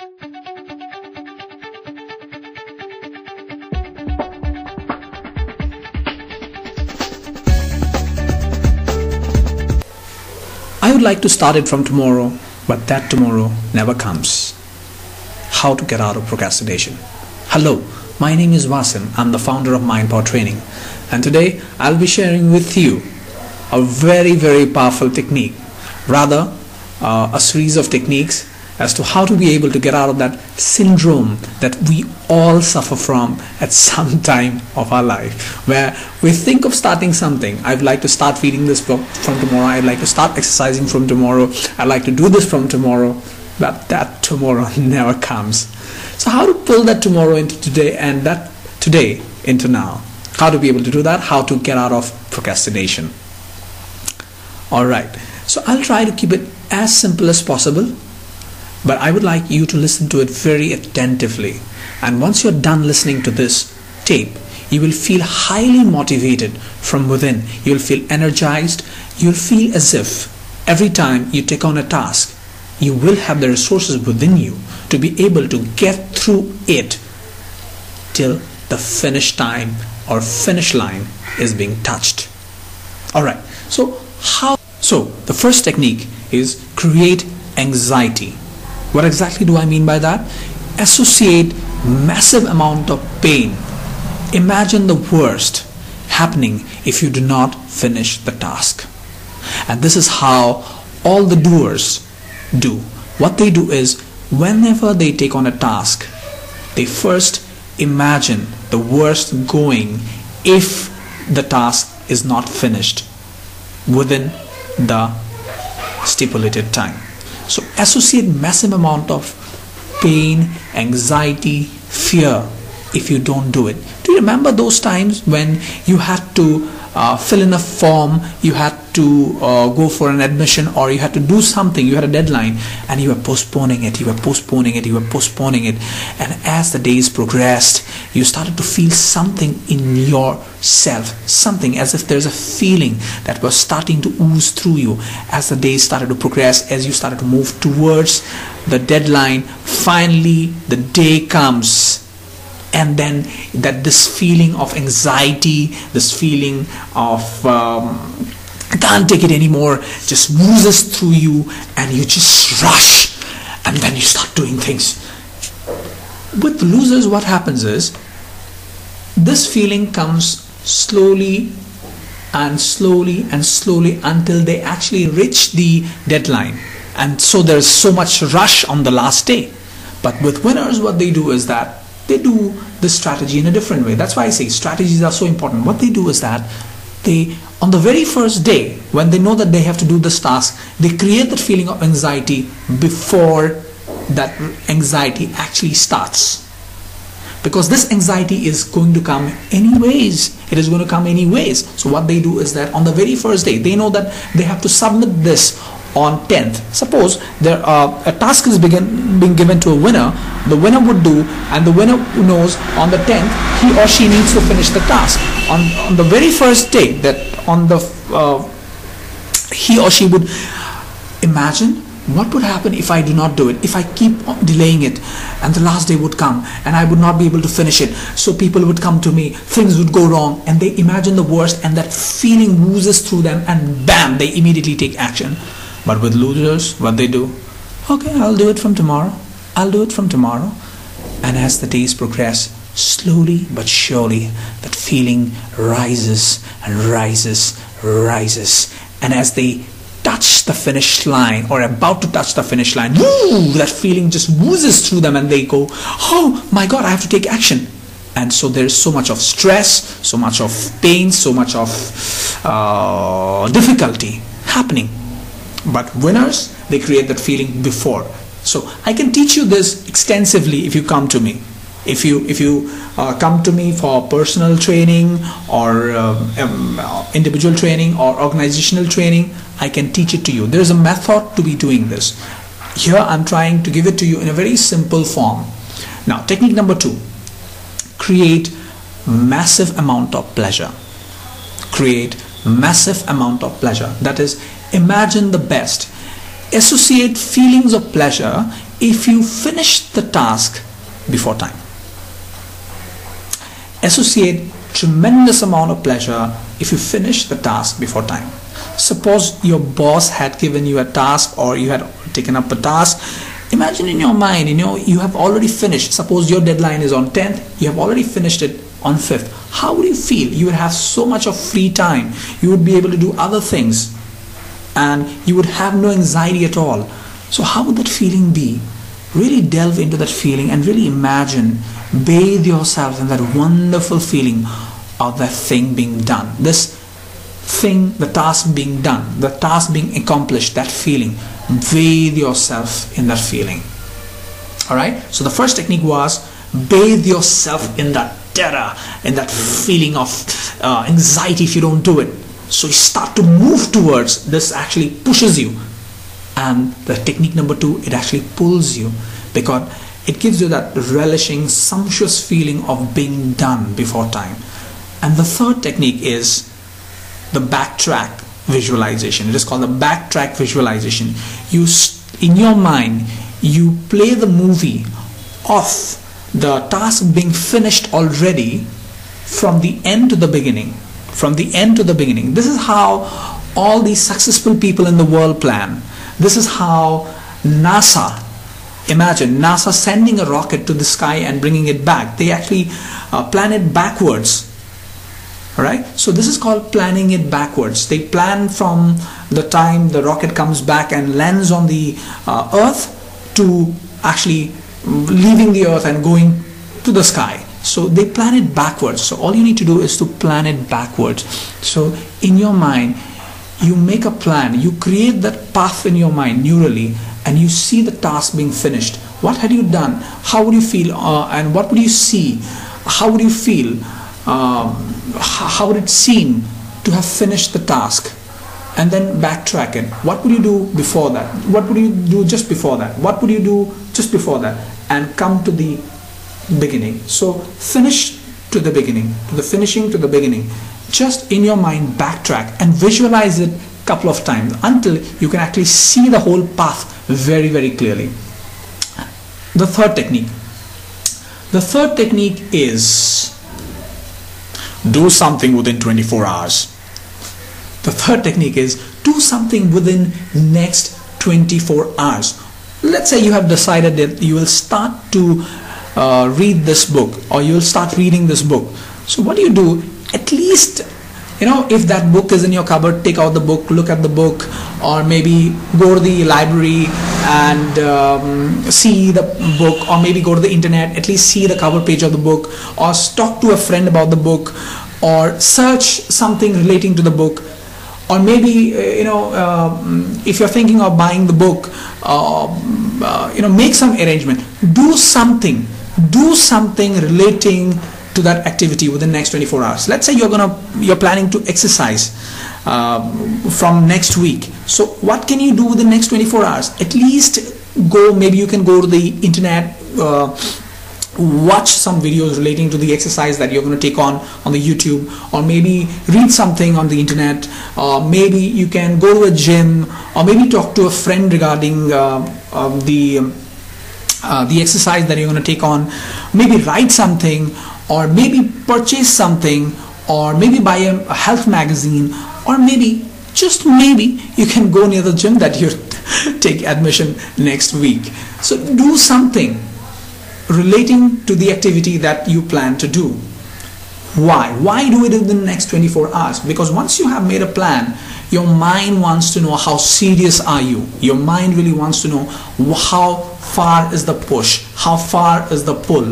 I would like to start it from tomorrow, but that tomorrow never comes. How to get out of procrastination. Hello, my name is Vasim. I'm the founder of Mind Power Training, and today I'll be sharing with you a very, very powerful technique, rather, uh, a series of techniques as to how to be able to get out of that syndrome that we all suffer from at some time of our life. Where we think of starting something. I'd like to start reading this book from tomorrow. I'd like to start exercising from tomorrow. I'd like to do this from tomorrow. But that tomorrow never comes. So how to pull that tomorrow into today and that today into now? How to be able to do that? How to get out of procrastination. All right. So i'll try to keep it as simple as possible but I would like you to listen to it very attentively. And once you're done listening to this tape, you will feel highly motivated from within. You'll feel energized. You'll feel as if every time you take on a task, you will have the resources within you to be able to get through it till the finish time or finish line is being touched. All right. So how so the first technique is create anxiety what exactly do I mean by that? Associate massive amount of pain. Imagine the worst happening if you do not finish the task. And this is how all the doers do. What they do is whenever they take on a task, they first imagine the worst going if the task is not finished within the stipulated time. So associate massive amount of pain, anxiety, fear if you don't do it. Do you remember those times when you had to uh, fill in a form, you had to uh, go for an admission, or you had to do something, you had a deadline, and you were postponing it, you were postponing it, you were postponing it. And as the days progressed, you started to feel something in yourself, something as if there's a feeling that was starting to ooze through you as the days started to progress, as you started to move towards the deadline. Finally, the day comes and then that this feeling of anxiety this feeling of um, can't take it anymore just oozes through you and you just rush and then you start doing things. With losers what happens is this feeling comes slowly and slowly and slowly until they actually reach the deadline. And so there's so much rush on the last day. But with winners what they do is that they do the strategy in a different way. That's why I say strategies are so important. What they do is that they, on the very first day, when they know that they have to do this task, they create that feeling of anxiety before that anxiety actually starts. Because this anxiety is going to come anyways. It is going to come anyways. So what they do is that on the very first day, they know that they have to submit this on 10th. Suppose there uh, a task is begin, being given to a winner, the winner would do, and the winner knows on the 10th he or she needs to finish the task. On, on the very first day, that on the uh, he or she would imagine what would happen if I do not do it, if I keep delaying it, and the last day would come and I would not be able to finish it. So people would come to me, things would go wrong, and they imagine the worst, and that feeling oozes through them, and bam, they immediately take action. But with losers, what they do? Okay, I'll do it from tomorrow. I'll do it from tomorrow. And as the days progress, slowly but surely, that feeling rises and rises, rises. And as they touch the finish line or about to touch the finish line, woo, that feeling just oozes through them and they go, oh my God, I have to take action. And so there's so much of stress, so much of pain, so much of uh, difficulty happening but winners they create that feeling before. So i can teach you this extensively if you come to me. If you if you uh, come to me for personal training or uh, um, individual training or organizational training i can teach it to you. There's a method to be doing this. Here i'm trying to give it to you in a very simple form. Now technique number 2 create massive amount of pleasure. Create massive amount of pleasure. That is imagine the best associate feelings of pleasure if you finish the task before time. Associate tremendous amount of pleasure if you finish the task before time. Suppose your boss had given you a task or you had taken up a task. Imagine in your mind, you know, you have already finished. Suppose your deadline is on 10th, you have already finished it on 5th. How would you feel? You would have so much of free time. You would be able to do other things and you would have no anxiety at all. So, how would that feeling be? Really delve into that feeling and really imagine, bathe yourself in that wonderful feeling of that thing being done. This thing, the task being done, the task being accomplished, that feeling. Bathe yourself in that feeling. Alright? So, the first technique was bathe yourself in that terror, in that feeling of uh, anxiety if you don't do it. So you start to move towards this actually pushes you. And the technique number two, it actually pulls you because it gives you that relishing, sumptuous feeling of being done before time. And the third technique is the backtrack visualization. It is called the backtrack visualization. You, in your mind, you play the movie of the task being finished already from the end to the beginning from the end to the beginning. This is how all these successful people in the world plan. This is how NASA, imagine NASA sending a rocket to the sky and bringing it back. They actually uh, plan it backwards. Alright, so this is called planning it backwards. They plan from the time the rocket comes back and lands on the uh, earth to actually leaving the earth and going to the sky so they plan it backwards. So all you need to do is to plan it backwards. So in your mind you make a plan. You create that path in your mind neurally and you see the task being finished. What had you done? How would you feel uh, and what would you see? How would you feel? Um, how would it seem to have finished the task? And then backtrack it. What would you do before that? What would you do just before that? What would you do just before that? And come to the beginning. So finish to the beginning, to the finishing to the beginning. Just in your mind backtrack and visualize it a couple of times until you can actually see the whole path very very clearly. The third technique. The third technique is do something within 24 hours. The third technique is do something within next 24 hours. Let's say you have decided that you will start to uh, read this book or you'll start reading this book. So what do you do? At least you know if that book is in your cupboard take out the book look at the book or maybe go to the library and um, see the book or maybe go to the internet at least see the cover page of the book or talk to a friend about the book or search something relating to the book. Or maybe uh, you know uh, if you're thinking of buying the book uh, uh you know make some arrangement. Do something do something relating to that activity within the next 24 hours. Let's say you're gonna you're planning to exercise uh, from next week. So what can you do within the next 24 hours? At least go maybe you can go to the internet uh, watch some videos relating to the exercise that you're going to take on on the YouTube or maybe read something on the internet or maybe you can go to a gym or maybe talk to a friend regarding uh, um, the uh, the exercise that you're going to take on. Maybe write something or maybe purchase something or maybe buy a, a health magazine or maybe just maybe you can go near the gym that you take admission next week. So do something relating to the activity that you plan to do. Why? Why do it in the next 24 hours? Because once you have made a plan your mind wants to know how serious are you? Your mind really wants to know how far is the push? How far is the pull?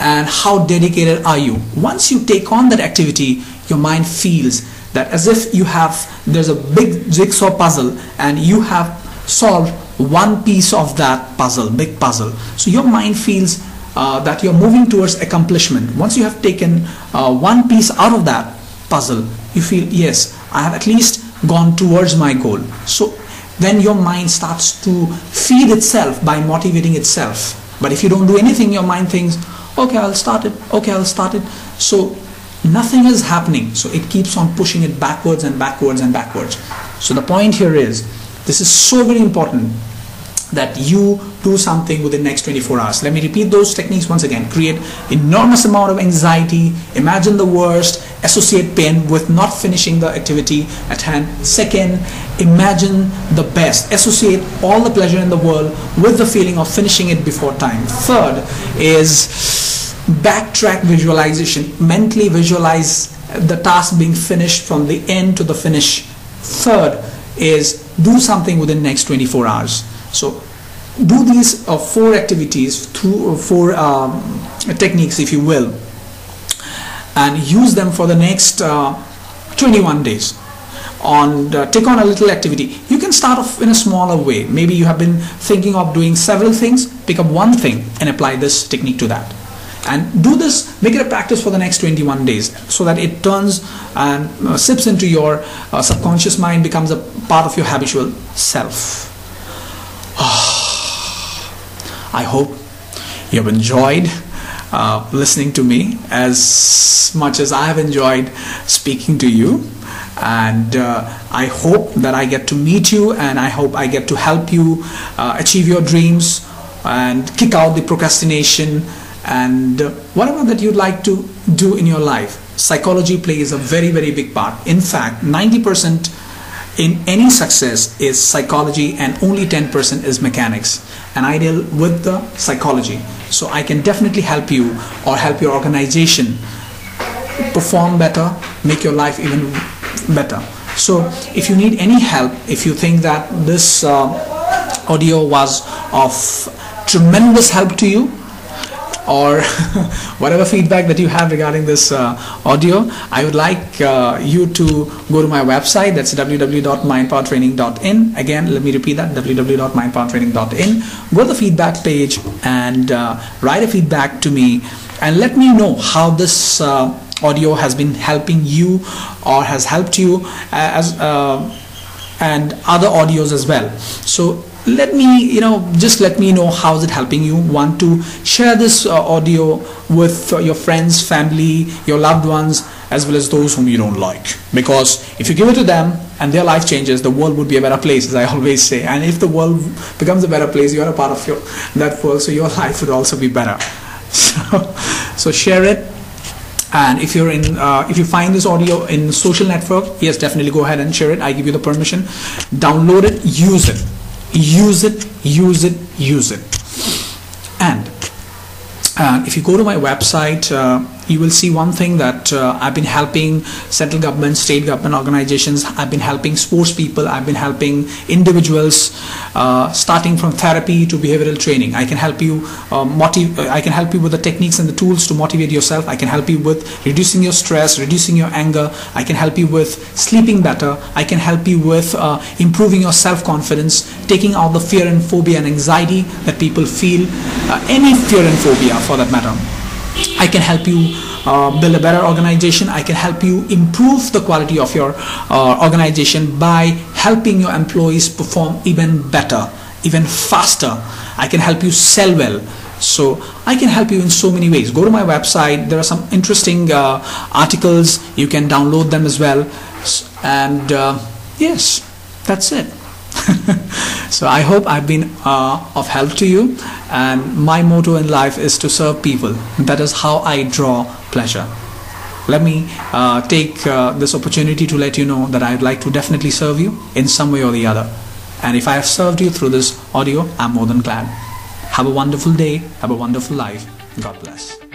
And how dedicated are you? Once you take on that activity your mind feels that as if you have there's a big jigsaw puzzle and you have solved one piece of that puzzle big puzzle. So your mind feels uh, that you're moving towards accomplishment. Once you have taken uh, one piece out of that puzzle you feel yes i have at least gone towards my goal. So then your mind starts to feed itself by motivating itself. But if you don't do anything your mind thinks okay i'll start it. Okay i'll start it. So nothing is happening. So it keeps on pushing it backwards and backwards and backwards. So the point here is this is so very important that you do something within next 24 hours. Let me repeat those techniques once again. Create enormous amount of anxiety imagine the worst associate pain with not finishing the activity at hand. Second imagine the best. Associate all the pleasure in the world with the feeling of finishing it before time. Third is backtrack visualization. Mentally visualize the task being finished from the end to the finish. Third is do something within next 24 hours so do these uh, four activities, two, uh, four um, techniques, if you will, and use them for the next uh, 21 days. On uh, take on a little activity. You can start off in a smaller way. Maybe you have been thinking of doing several things. Pick up one thing and apply this technique to that and do this make it a practice for the next 21 days so that it turns and uh, sips into your uh, subconscious mind becomes a part of your habitual self I hope you have enjoyed uh, listening to me as much as I have enjoyed speaking to you. And uh, I hope that I get to meet you and I hope I get to help you uh, achieve your dreams and kick out the procrastination and uh, whatever that you'd like to do in your life. Psychology plays a very, very big part. In fact, 90% in any success is psychology and only 10% is mechanics and I deal with the psychology. So I can definitely help you or help your organization perform better make your life even better. So if you need any help if you think that this uh, audio was of tremendous help to you or whatever feedback that you have regarding this uh, audio I would like uh, you to go to my website that's www.mindpowertraining.in again let me repeat that www.mindpowertraining.in go to the feedback page and uh, write a feedback to me and let me know how this uh, audio has been helping you or has helped you as uh, and other audios as well. So let me you know just let me know how is it helping you. Want to share this uh, audio with uh, your friends family your loved ones as well as those whom you don't like. Because if you give it to them and their life changes the world would be a better place as i always say. And if the world becomes a better place you're a part of your that world so your life would also be better. So so share it. And if you're in uh, if you find this audio in social network yes definitely go ahead and share it. I give you the permission. Download it. Use it use it use it use it. And uh, if you go to my website uh, you will see one thing that uh, I've been helping central government, state government organizations, I've been helping sports people, I've been helping individuals uh, starting from therapy to behavioral training. I can help you uh, uh, I can help you with the techniques and the tools to motivate yourself. I can help you with reducing your stress, reducing your anger. I can help you with sleeping better. I can help you with uh, improving your self-confidence, taking out the fear and phobia and anxiety that people feel, uh, any fear and phobia for that matter. I can help you uh, build a better organization. I can help you improve the quality of your uh, organization by helping your employees perform even better, even faster. I can help you sell well. So I can help you in so many ways. Go to my website. There are some interesting uh, articles. You can download them as well. And uh, yes, that's it. so I hope I've been uh, of help to you and my motto in life is to serve people. That is how I draw pleasure. Let me uh, take uh, this opportunity to let you know that I'd like to definitely serve you in some way or the other. And if I have served you through this audio I'm more than glad. Have a wonderful day. Have a wonderful life. God bless